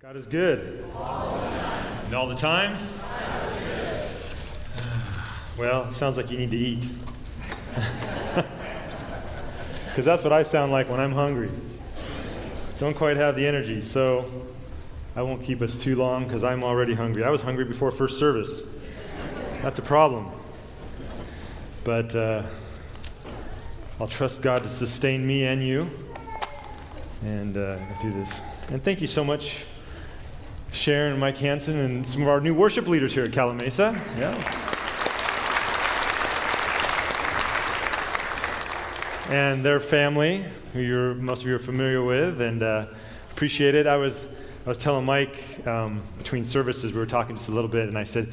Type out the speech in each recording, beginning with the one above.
God is good. And all the time? Well, it sounds like you need to eat. Because that's what I sound like when I'm hungry. Don't quite have the energy, so I won't keep us too long because I'm already hungry. I was hungry before first service. That's a problem. But uh, I'll trust God to sustain me and you and uh, through this. And thank you so much, Sharon and Mike Hansen, and some of our new worship leaders here at Calimesa. Yeah. And their family, who most of you are familiar with, and uh, appreciate it. I was, I was telling Mike um, between services, we were talking just a little bit, and I said,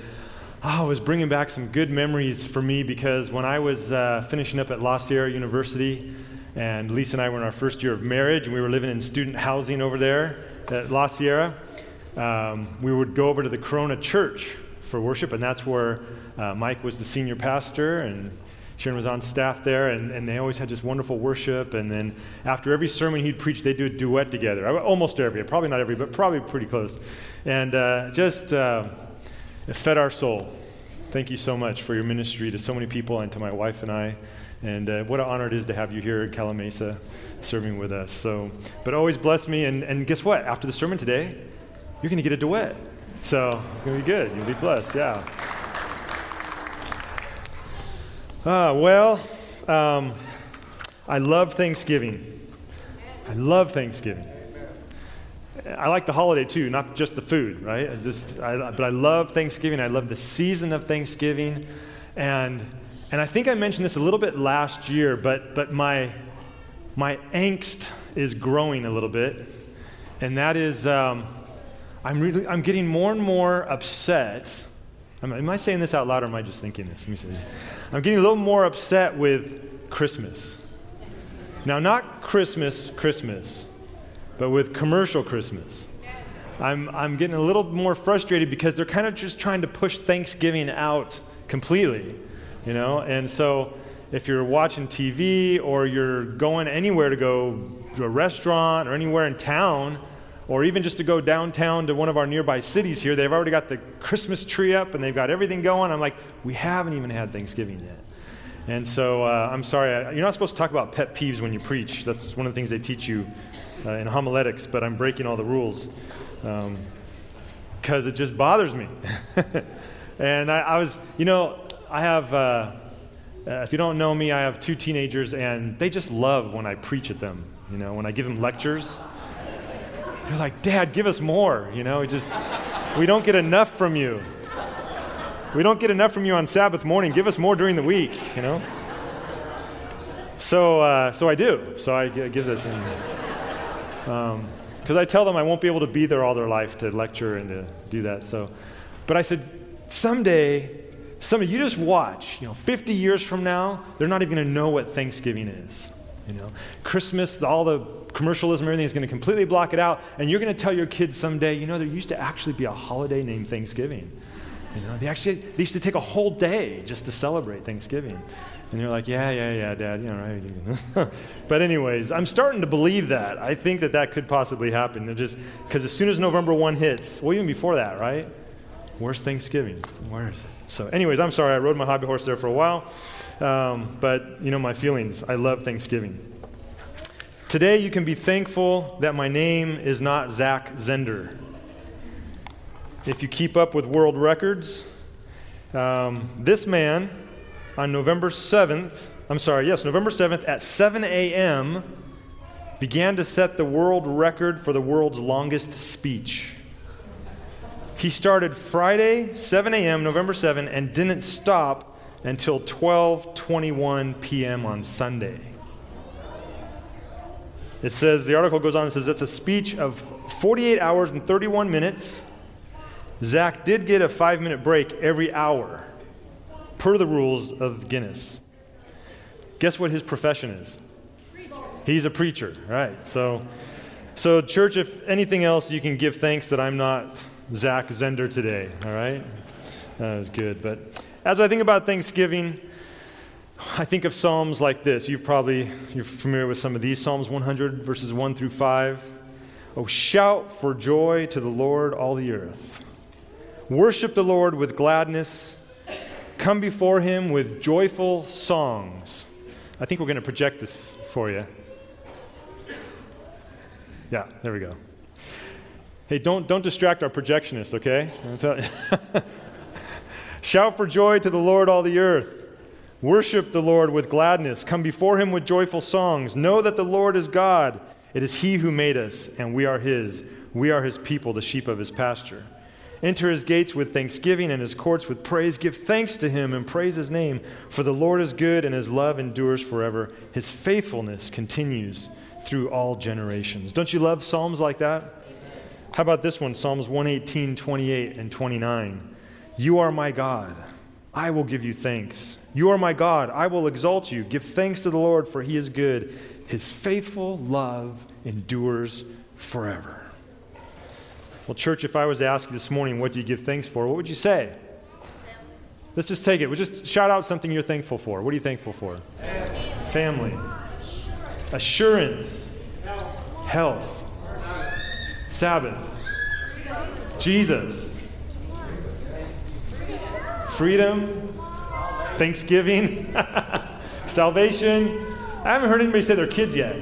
oh, I was bringing back some good memories for me because when I was uh, finishing up at La Sierra University, and Lisa and I were in our first year of marriage, and we were living in student housing over there at La Sierra. Um, we would go over to the Corona Church for worship, and that's where uh, Mike was the senior pastor, and Sharon was on staff there, and, and they always had just wonderful worship. And then after every sermon he'd preach, they'd do a duet together. Almost every, probably not every, but probably pretty close. And uh, just uh, fed our soul. Thank you so much for your ministry to so many people and to my wife and I. And uh, what an honor it is to have you here at Calimesa serving with us. So, but always bless me. And, and guess what? After the sermon today, you're going to get a duet. So it's going to be good. You'll be blessed. Yeah. Ah, well, um, I love Thanksgiving. I love Thanksgiving. I like the holiday too, not just the food, right? I just, I, but I love Thanksgiving. I love the season of Thanksgiving, and and I think I mentioned this a little bit last year, but, but my, my angst is growing a little bit. And that is, um, I'm, really, I'm getting more and more upset. Am, am I saying this out loud or am I just thinking this? Let me say this. I'm getting a little more upset with Christmas. Now, not Christmas, Christmas, but with commercial Christmas. I'm, I'm getting a little more frustrated because they're kind of just trying to push Thanksgiving out completely you know? And so if you're watching TV or you're going anywhere to go to a restaurant or anywhere in town, or even just to go downtown to one of our nearby cities here, they've already got the Christmas tree up and they've got everything going. I'm like, we haven't even had Thanksgiving yet. And so uh, I'm sorry, you're not supposed to talk about pet peeves when you preach. That's one of the things they teach you uh, in homiletics, but I'm breaking all the rules because um, it just bothers me. and I, I was, you know, I have, uh, uh, if you don't know me, I have two teenagers, and they just love when I preach at them. You know, when I give them lectures, they're like, "Dad, give us more." You know, we just we don't get enough from you. We don't get enough from you on Sabbath morning. Give us more during the week. You know. So, uh, so I do. So I give that to them. Because um, I tell them I won't be able to be there all their life to lecture and to do that. So, but I said, someday some of you just watch, you know, 50 years from now, they're not even going to know what Thanksgiving is. You know, Christmas, all the commercialism, everything is going to completely block it out, and you're going to tell your kids someday, you know, there used to actually be a holiday named Thanksgiving. You know, they actually they used to take a whole day just to celebrate Thanksgiving. And they're like, yeah, yeah, yeah, Dad, you know, right? but anyways, I'm starting to believe that. I think that that could possibly happen. They're just because as soon as November one hits, well, even before that, right? Where's Thanksgiving? Where is it? So, anyways, I'm sorry I rode my hobby horse there for a while, um, but you know my feelings. I love Thanksgiving. Today, you can be thankful that my name is not Zach Zehnder. If you keep up with world records, um, this man on November 7th, I'm sorry, yes, November 7th at 7 a.m., began to set the world record for the world's longest speech. He started Friday, 7 a.m., November 7th, and didn't stop until 12:21 p.m. on Sunday. It says the article goes on and says it's a speech of 48 hours and 31 minutes. Zach did get a five minute break every hour, per the rules of Guinness. Guess what his profession is? He's a preacher, right? So, so church, if anything else, you can give thanks that I'm not Zach Zehnder today, all right? That was good. But as I think about Thanksgiving, I think of Psalms like this. You've probably, you're familiar with some of these Psalms 100, verses 1 through 5. Oh, shout for joy to the Lord, all the earth. Worship the Lord with gladness. Come before him with joyful songs. I think we're going to project this for you. Yeah, there we go. Hey, don't, don't distract our projectionist, okay? Shout for joy to the Lord, all the earth. Worship the Lord with gladness. Come before him with joyful songs. Know that the Lord is God. It is he who made us, and we are his. We are his people, the sheep of his pasture. Enter his gates with thanksgiving and his courts with praise. Give thanks to him and praise his name. For the Lord is good, and his love endures forever. His faithfulness continues through all generations. Don't you love Psalms like that? How about this one, Psalms 118, 28, and 29? You are my God. I will give you thanks. You are my God. I will exalt you. Give thanks to the Lord, for he is good. His faithful love endures forever. Well, church, if I was to ask you this morning, what do you give thanks for? What would you say? Let's just take it. We'll just shout out something you're thankful for. What are you thankful for? Family. Assurance. Health. Sabbath. Jesus. Freedom. Thanksgiving. Salvation. I haven't heard anybody say their kids yet.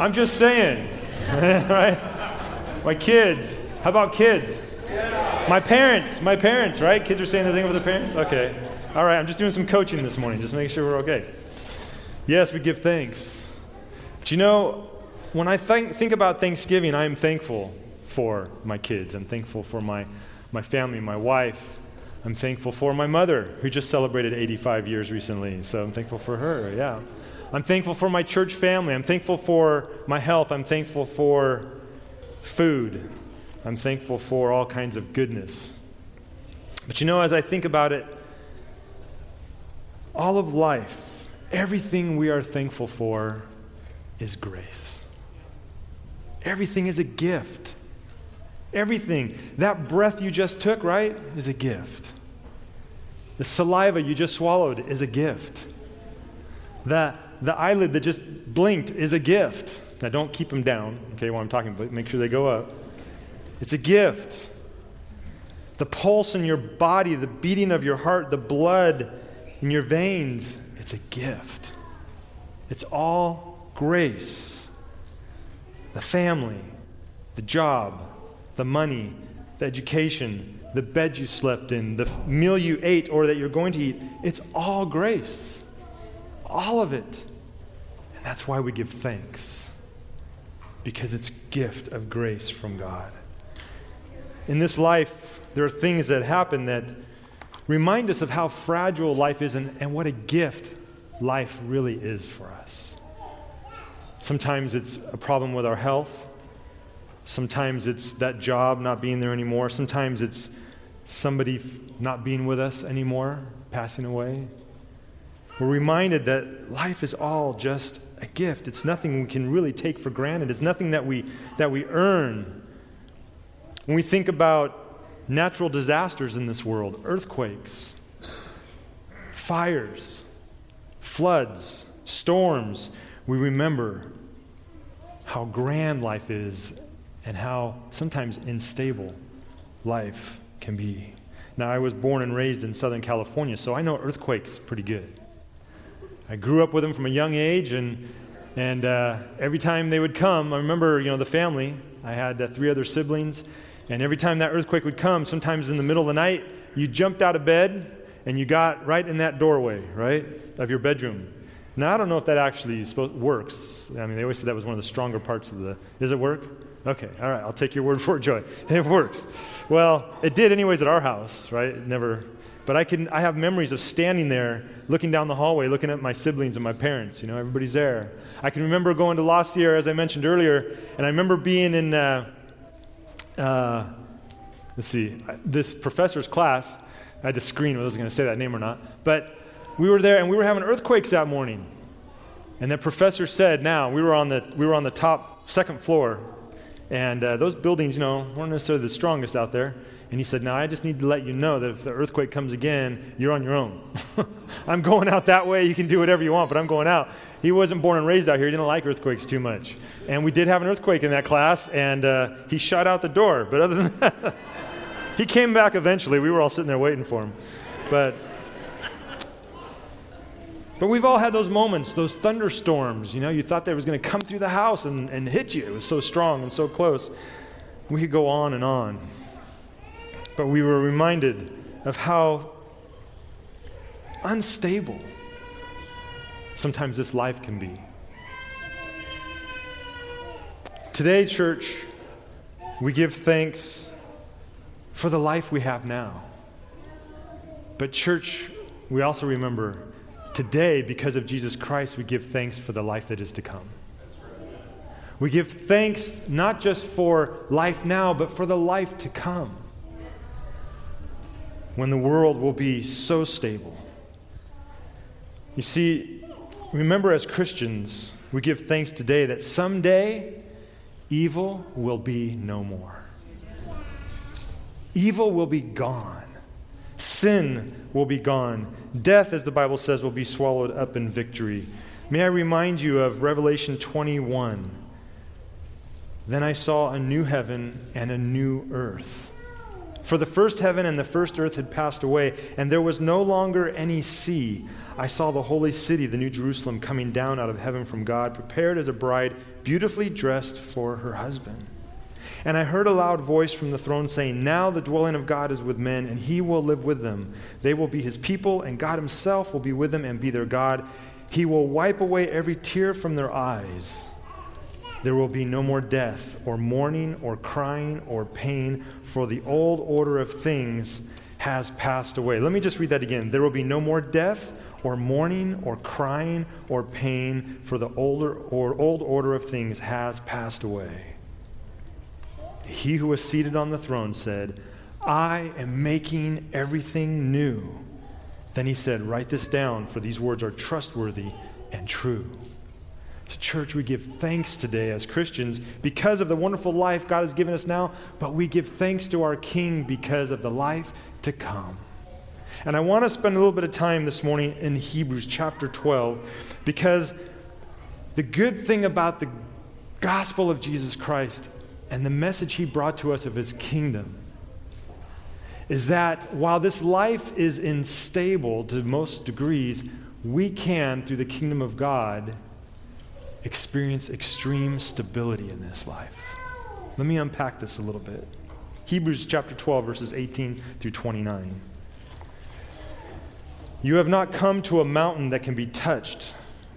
I'm just saying. right? My kids. How about kids? My parents. My parents, right? Kids are saying the thing with their parents? Okay. All right, I'm just doing some coaching this morning, just making sure we're okay. Yes, we give thanks. But you know, when I think, think about Thanksgiving, I am thankful for my kids. I'm thankful for my, my family, my wife. I'm thankful for my mother, who just celebrated 85 years recently. So I'm thankful for her, yeah. I'm thankful for my church family. I'm thankful for my health. I'm thankful for food. I'm thankful for all kinds of goodness. But you know, as I think about it, all of life, everything we are thankful for is grace. Everything is a gift. Everything. That breath you just took, right, is a gift. The saliva you just swallowed is a gift. That the eyelid that just blinked is a gift. Now, don't keep them down, okay, while I'm talking, but make sure they go up. It's a gift. The pulse in your body, the beating of your heart, the blood in your veins, it's a gift. It's all grace. The family, the job, the money, the education, the bed you slept in, the meal you ate or that you're going to eat, it's all grace. All of it. And that's why we give thanks, because it's gift of grace from God. In this life, there are things that happen that remind us of how fragile life is and, and what a gift life really is for us. Sometimes it's a problem with our health. Sometimes it's that job not being there anymore. Sometimes it's somebody not being with us anymore, passing away. We're reminded that life is all just a gift. It's nothing we can really take for granted. It's nothing that we, that we earn. When we think about natural disasters in this world, earthquakes, fires, floods, storms, we remember how grand life is and how sometimes unstable life can be. Now, I was born and raised in Southern California, so I know earthquakes pretty good. I grew up with them from a young age, and, and uh, every time they would come, I remember, you know, the family. I had uh, three other siblings, and every time that earthquake would come, sometimes in the middle of the night, you jumped out of bed and you got right in that doorway, right, of your bedroom. Now, I don't know if that actually works. I mean, they always said that was one of the stronger parts of the. Does it work? Okay, all right, I'll take your word for it, Joy. It works. Well, it did anyways at our house, right? It never but I, can, I have memories of standing there, looking down the hallway, looking at my siblings and my parents. You know, everybody's there. I can remember going to La Sierra, as I mentioned earlier, and I remember being in, uh, uh, let's see, this professor's class. I had to screen whether I was going to say that name or not. But we were there, and we were having earthquakes that morning. And the professor said, now, we were on the, we were on the top second floor, and uh, those buildings, you know, weren't necessarily the strongest out there. And he said, Now I just need to let you know that if the earthquake comes again, you're on your own. I'm going out that way. You can do whatever you want, but I'm going out. He wasn't born and raised out here. He didn't like earthquakes too much. And we did have an earthquake in that class, and uh, he shot out the door. But other than that, he came back eventually. We were all sitting there waiting for him. But. But we've all had those moments, those thunderstorms. You know, you thought they was going to come through the house and, and hit you. It was so strong and so close. We could go on and on. But we were reminded of how unstable sometimes this life can be. Today, church, we give thanks for the life we have now. But, church, we also remember today, because of Jesus Christ, we give thanks for the life that is to come. We give thanks not just for life now, but for the life to come. When the world will be so stable. You see, remember as Christians, we give thanks today that someday evil will be no more. Evil will be gone. Sin will be gone. Death, as the Bible says, will be swallowed up in victory. May I remind you of Revelation 21. Then I saw a new heaven and a new earth. For the first heaven and the first earth had passed away, and there was no longer any sea. I saw the holy city, the New Jerusalem, coming down out of heaven from God, prepared as a bride, beautifully dressed for her husband. And I heard a loud voice from the throne saying, Now the dwelling of God is with men, and he will live with them. They will be his people, and God himself will be with them and be their God. He will wipe away every tear from their eyes. There will be no more death, or mourning, or crying, or pain, for the old order of things has passed away. Let me just read that again. There will be no more death, or mourning, or crying, or pain, for the older or old order of things has passed away. He who was seated on the throne said, I am making everything new. Then he said, Write this down, for these words are trustworthy and true. To church, we give thanks today as Christians because of the wonderful life God has given us now, but we give thanks to our King because of the life to come. And I want to spend a little bit of time this morning in Hebrews chapter 12 because the good thing about the gospel of Jesus Christ and the message he brought to us of his kingdom is that while this life is unstable to most degrees, we can, through the kingdom of God, experience extreme stability in this life. Let me unpack this a little bit. Hebrews chapter 12, verses 18 through 29. You have not come to a mountain that can be touched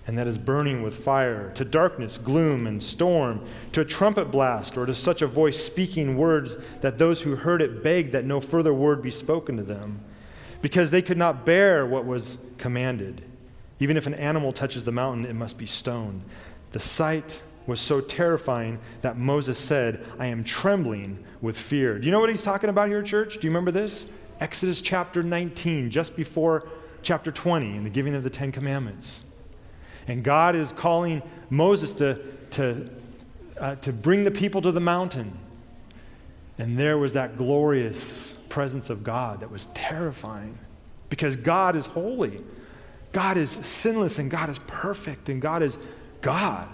and that is burning with fire, to darkness, gloom, and storm, to a trumpet blast, or to such a voice speaking words that those who heard it begged that no further word be spoken to them, because they could not bear what was commanded. Even if an animal touches the mountain, it must be stoned. The sight was so terrifying that Moses said, I am trembling with fear. Do you know what he's talking about here, church? Do you remember this? Exodus chapter 19, just before chapter 20, in the giving of the Ten Commandments. And God is calling Moses to, to, uh, to bring the people to the mountain. And there was that glorious presence of God that was terrifying because God is holy. God is sinless and God is perfect and God is God.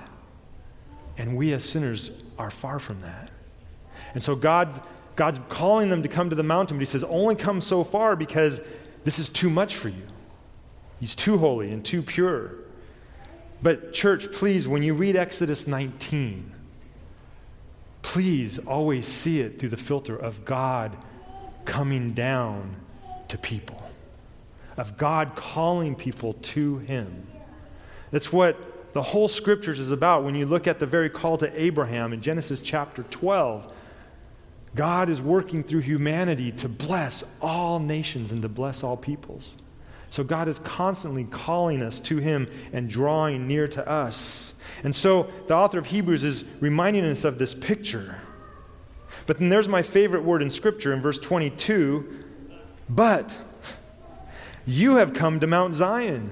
And we as sinners are far from that. And so God's, God's calling them to come to the mountain, but He says, only come so far because this is too much for you. He's too holy and too pure. But, church, please, when you read Exodus 19, please always see it through the filter of God coming down to people, of God calling people to Him. That's what the whole scriptures is about when you look at the very call to Abraham in Genesis chapter 12. God is working through humanity to bless all nations and to bless all peoples. So God is constantly calling us to Him and drawing near to us. And so the author of Hebrews is reminding us of this picture. But then there's my favorite word in Scripture in verse 22 but you have come to Mount Zion,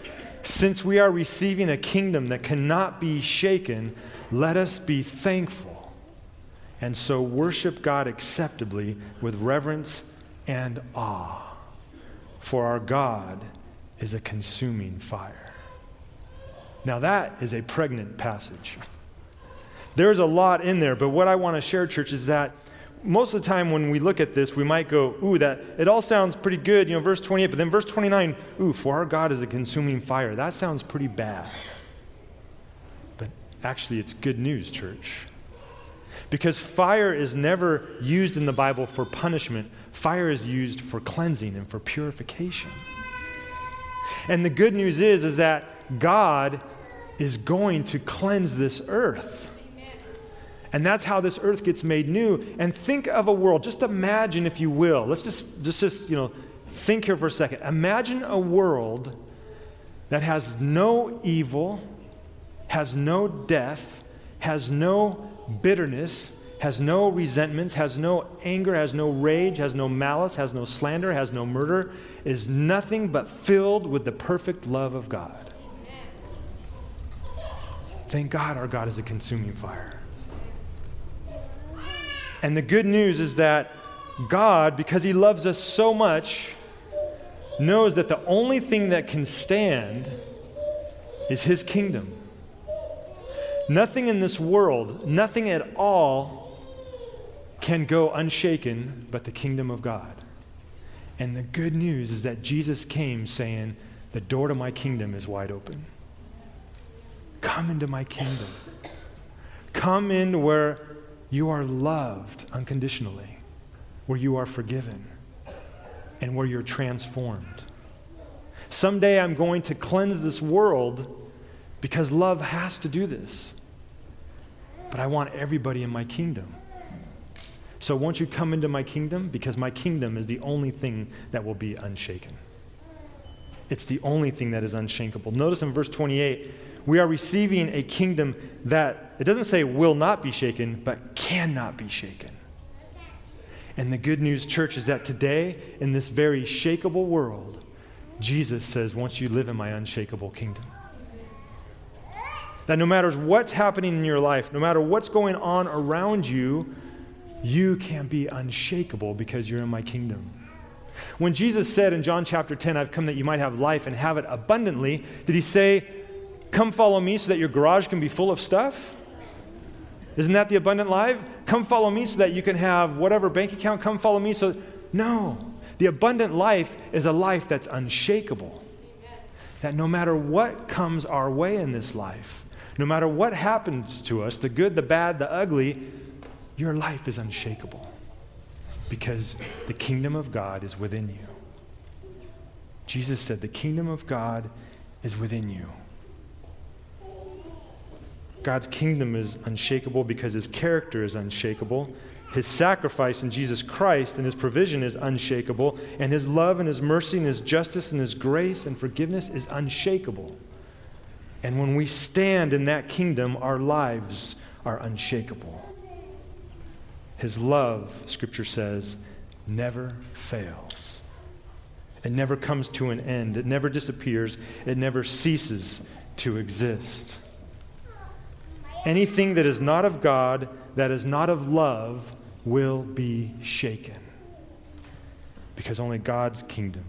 since we are receiving a kingdom that cannot be shaken, let us be thankful and so worship God acceptably with reverence and awe. For our God is a consuming fire. Now, that is a pregnant passage. There's a lot in there, but what I want to share, church, is that most of the time when we look at this, we might go, ooh, that it all sounds pretty good, you know, verse 28, but then verse 29, ooh, for our God is a consuming fire. That sounds pretty bad. But actually, it's good news, church. Because fire is never used in the Bible for punishment, fire is used for cleansing and for purification. And the good news is, is that God is going to cleanse this earth. And that's how this earth gets made new. And think of a world, just imagine, if you will, let's just, just, just you know, think here for a second. Imagine a world that has no evil, has no death, has no bitterness, has no resentments, has no anger, has no rage, has no malice, has no slander, has no murder, is nothing but filled with the perfect love of God. Thank God our God is a consuming fire. And the good news is that God, because He loves us so much, knows that the only thing that can stand is His kingdom. Nothing in this world, nothing at all, can go unshaken but the kingdom of God. And the good news is that Jesus came saying, The door to my kingdom is wide open. Come into my kingdom. Come in where you are loved unconditionally, where you are forgiven, and where you're transformed. Someday I'm going to cleanse this world because love has to do this. But I want everybody in my kingdom. So won't you come into my kingdom? Because my kingdom is the only thing that will be unshaken. It's the only thing that is unshakable. Notice in verse 28 we are receiving a kingdom that, it doesn't say will not be shaken, but cannot be shaken. And the good news, church, is that today, in this very shakable world, Jesus says, Once you live in my unshakable kingdom. That no matter what's happening in your life, no matter what's going on around you, you can be unshakable because you're in my kingdom. When Jesus said in John chapter 10, I've come that you might have life and have it abundantly, did he say, Come follow me so that your garage can be full of stuff? Isn't that the abundant life? Come follow me so that you can have whatever bank account. Come follow me so. No. The abundant life is a life that's unshakable. That no matter what comes our way in this life, no matter what happens to us, the good, the bad, the ugly, your life is unshakable because the kingdom of God is within you. Jesus said, The kingdom of God is within you. God's kingdom is unshakable because his character is unshakable. His sacrifice in Jesus Christ and his provision is unshakable. And his love and his mercy and his justice and his grace and forgiveness is unshakable. And when we stand in that kingdom, our lives are unshakable. His love, Scripture says, never fails. It never comes to an end. It never disappears. It never ceases to exist. Anything that is not of God, that is not of love, will be shaken. Because only God's kingdom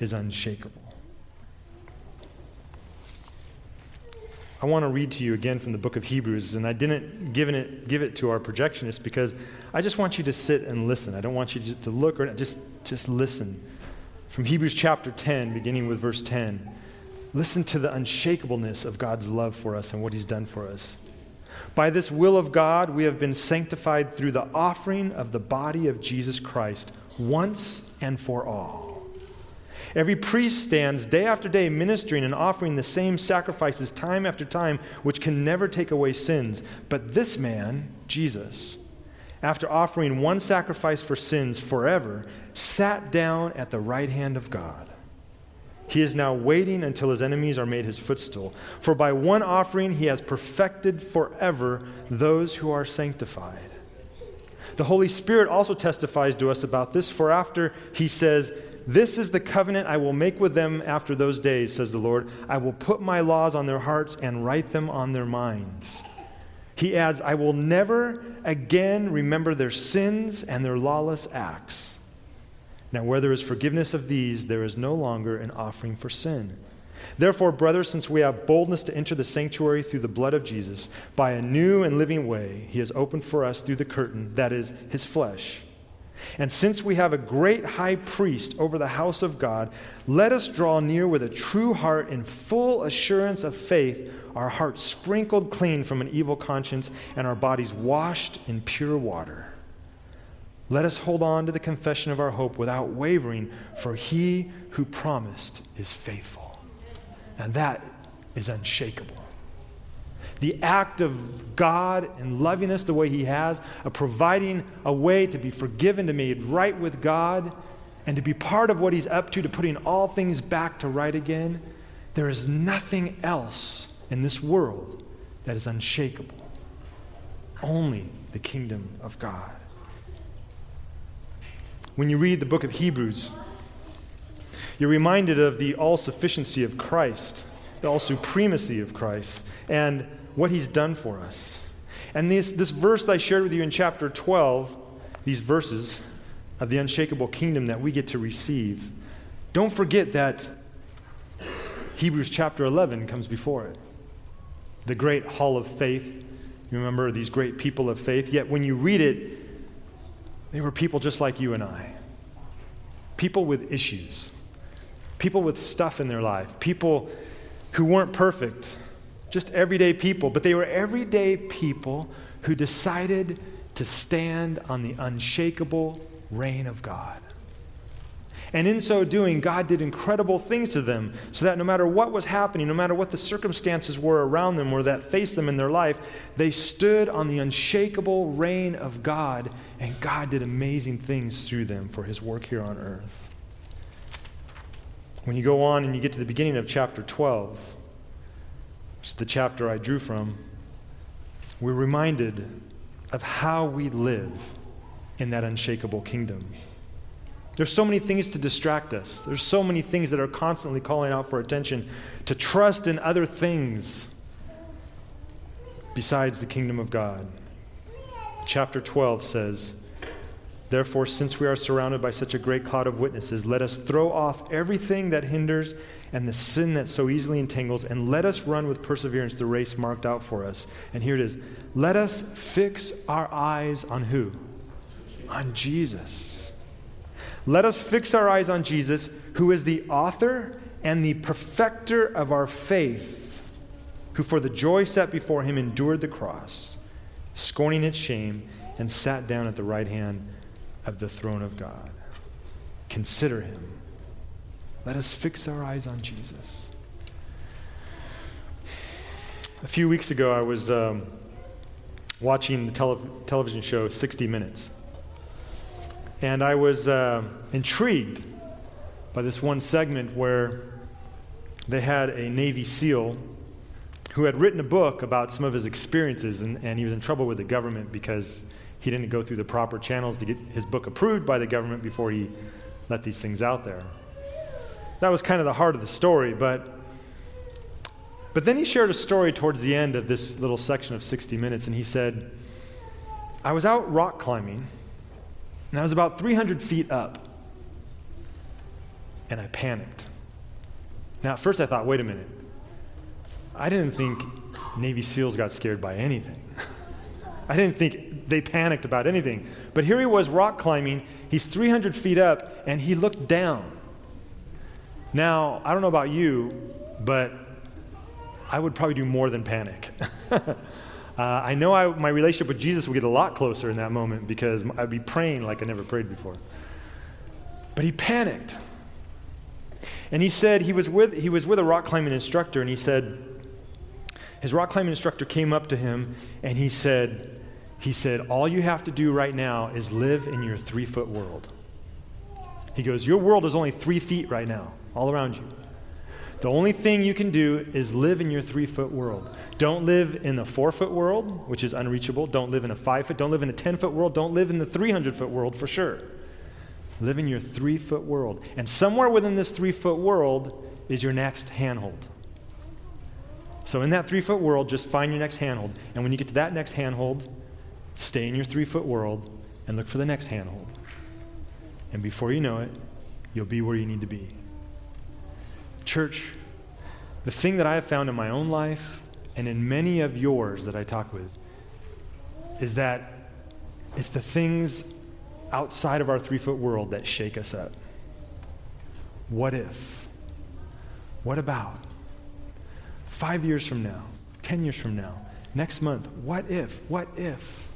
is unshakable. I want to read to you again from the book of Hebrews, and I didn't give it, give it to our projectionist because I just want you to sit and listen. I don't want you just to look or just, just listen. From Hebrews chapter 10, beginning with verse 10. Listen to the unshakableness of God's love for us and what He's done for us. By this will of God, we have been sanctified through the offering of the body of Jesus Christ once and for all. Every priest stands day after day ministering and offering the same sacrifices time after time, which can never take away sins. But this man, Jesus, after offering one sacrifice for sins forever, sat down at the right hand of God. He is now waiting until his enemies are made his footstool. For by one offering he has perfected forever those who are sanctified. The Holy Spirit also testifies to us about this, for after he says, This is the covenant I will make with them after those days, says the Lord. I will put my laws on their hearts and write them on their minds. He adds, I will never again remember their sins and their lawless acts. Now, where there is forgiveness of these, there is no longer an offering for sin. Therefore, brothers, since we have boldness to enter the sanctuary through the blood of Jesus, by a new and living way, he has opened for us through the curtain, that is, his flesh. And since we have a great high priest over the house of God, let us draw near with a true heart in full assurance of faith, our hearts sprinkled clean from an evil conscience, and our bodies washed in pure water. Let us hold on to the confession of our hope without wavering, for he who promised is faithful. And that is unshakable. The act of God in loving us the way he has, of providing a way to be forgiven, to made right with God, and to be part of what he's up to, to putting all things back to right again, there is nothing else in this world that is unshakable. Only the kingdom of God. When you read the book of Hebrews, you're reminded of the all sufficiency of Christ, the all supremacy of Christ, and what he's done for us. And this, this verse that I shared with you in chapter 12, these verses of the unshakable kingdom that we get to receive, don't forget that Hebrews chapter 11 comes before it. The great hall of faith. You remember these great people of faith. Yet when you read it, they were people just like you and I. People with issues, people with stuff in their life, people who weren't perfect, just everyday people, but they were everyday people who decided to stand on the unshakable reign of God. And in so doing, God did incredible things to them so that no matter what was happening, no matter what the circumstances were around them or that faced them in their life, they stood on the unshakable reign of God, and God did amazing things through them for his work here on earth. When you go on and you get to the beginning of chapter 12, which is the chapter I drew from, we're reminded of how we live in that unshakable kingdom. There's so many things to distract us. There's so many things that are constantly calling out for attention to trust in other things besides the kingdom of God. Chapter 12 says, Therefore, since we are surrounded by such a great cloud of witnesses, let us throw off everything that hinders and the sin that so easily entangles, and let us run with perseverance the race marked out for us. And here it is let us fix our eyes on who? On Jesus let us fix our eyes on Jesus, who is the author and the perfecter of our faith, who for the joy set before him endured the cross, scorning its shame, and sat down at the right hand of the throne of God. Consider him. Let us fix our eyes on Jesus. A few weeks ago, I was um, watching the tele- television show 60 Minutes. And I was uh, intrigued by this one segment where they had a Navy SEAL who had written a book about some of his experiences, and, and he was in trouble with the government because he didn't go through the proper channels to get his book approved by the government before he let these things out there. That was kind of the heart of the story, but but then he shared a story towards the end of this little section of 60 minutes, and he said, I was out rock climbing and I was about 300 feet up. And I panicked. Now, at first I thought, wait a minute. I didn't think Navy SEALs got scared by anything. I didn't think they panicked about anything. But here he was rock climbing. He's 300 feet up, and he looked down. Now, I don't know about you, but I would probably do more than panic. uh, I know I, my relationship with Jesus would get a lot closer in that moment because I'd be praying like I never prayed before. But he panicked. And he said he was with, he was with a rock climbing instructor, and he said, his rock climbing instructor came up to him and he said, he said, All you have to do right now is live in your three foot world. He goes, Your world is only three feet right now, all around you. The only thing you can do is live in your three foot world. Don't live in the four foot world, which is unreachable. Don't live in a five foot. Don't live in a 10 foot world. Don't live in the 300 foot world for sure. Live in your three foot world. And somewhere within this three foot world is your next handhold. So, in that three foot world, just find your next handhold. And when you get to that next handhold, stay in your three foot world and look for the next handhold. And before you know it, you'll be where you need to be. Church, the thing that I have found in my own life and in many of yours that I talk with is that it's the things outside of our three foot world that shake us up. What if? What about? Five years from now, 10 years from now, next month, what if? What if?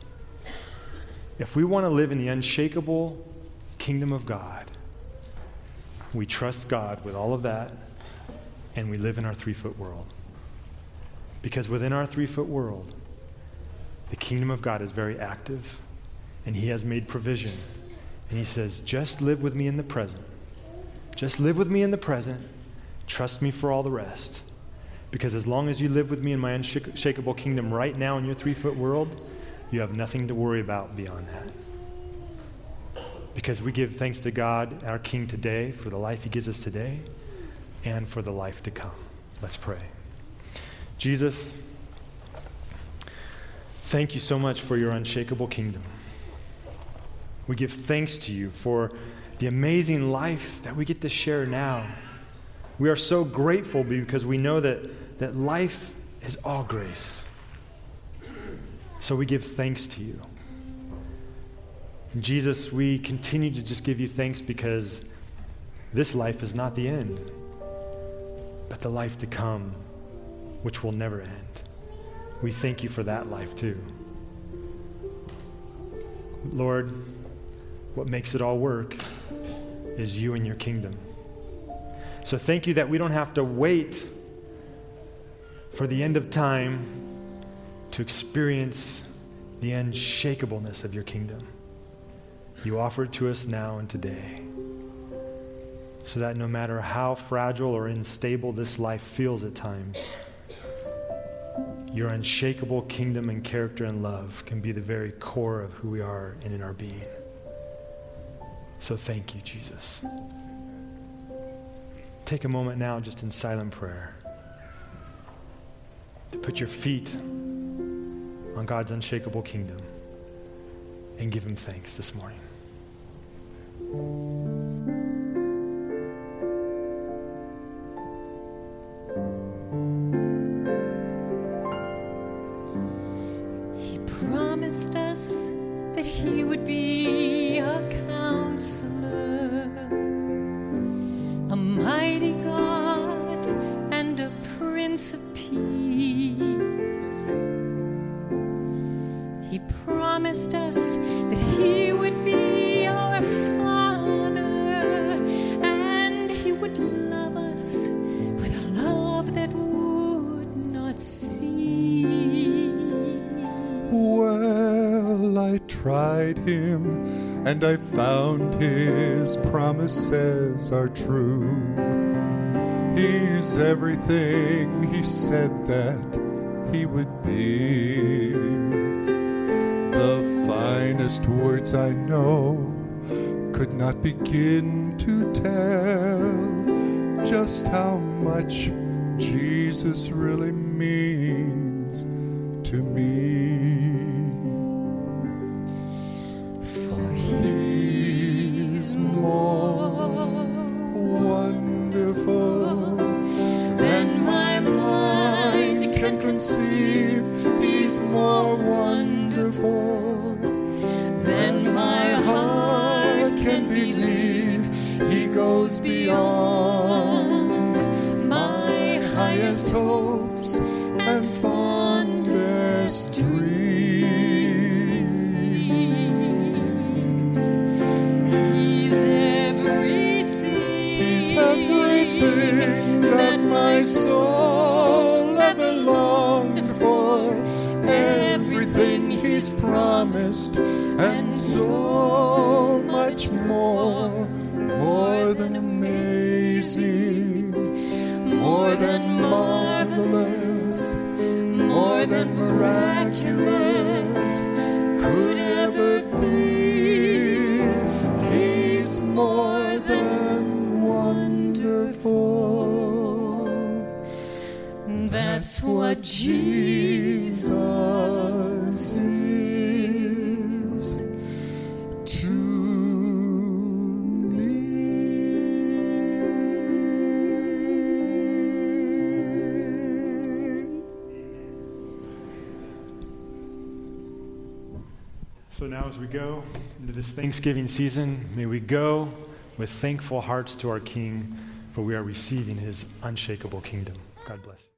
If we want to live in the unshakable kingdom of God, we trust God with all of that, and we live in our three foot world. Because within our three foot world, the kingdom of God is very active, and He has made provision. And He says, just live with me in the present. Just live with me in the present. Trust me for all the rest. Because as long as you live with me in my unshakable kingdom right now in your three foot world, you have nothing to worry about beyond that. Because we give thanks to God, our King, today for the life He gives us today and for the life to come. Let's pray. Jesus, thank you so much for your unshakable kingdom. We give thanks to you for the amazing life that we get to share now. We are so grateful because we know that that life is all grace. So we give thanks to you. Jesus, we continue to just give you thanks because this life is not the end, but the life to come, which will never end. We thank you for that life too. Lord, what makes it all work is you and your kingdom. So thank you that we don't have to wait for the end of time to experience the unshakableness of your kingdom. You offer it to us now and today so that no matter how fragile or unstable this life feels at times, your unshakable kingdom and character and love can be the very core of who we are and in our being. So thank you, Jesus. Take a moment now just in silent prayer to put your feet on God's unshakable kingdom and give Him thanks this morning. Promises are true. He's everything He said that He would be The finest words I know could not begin to tell just how much Jesus really means to me. more wonderful than my heart can believe. He goes beyond. Promised, and so much more. More than amazing, more than marvelous, more than miraculous could ever be. He's more than wonderful. That's what Jesus go into this Thanksgiving season, may we go with thankful hearts to our King, for we are receiving his unshakable kingdom. God bless.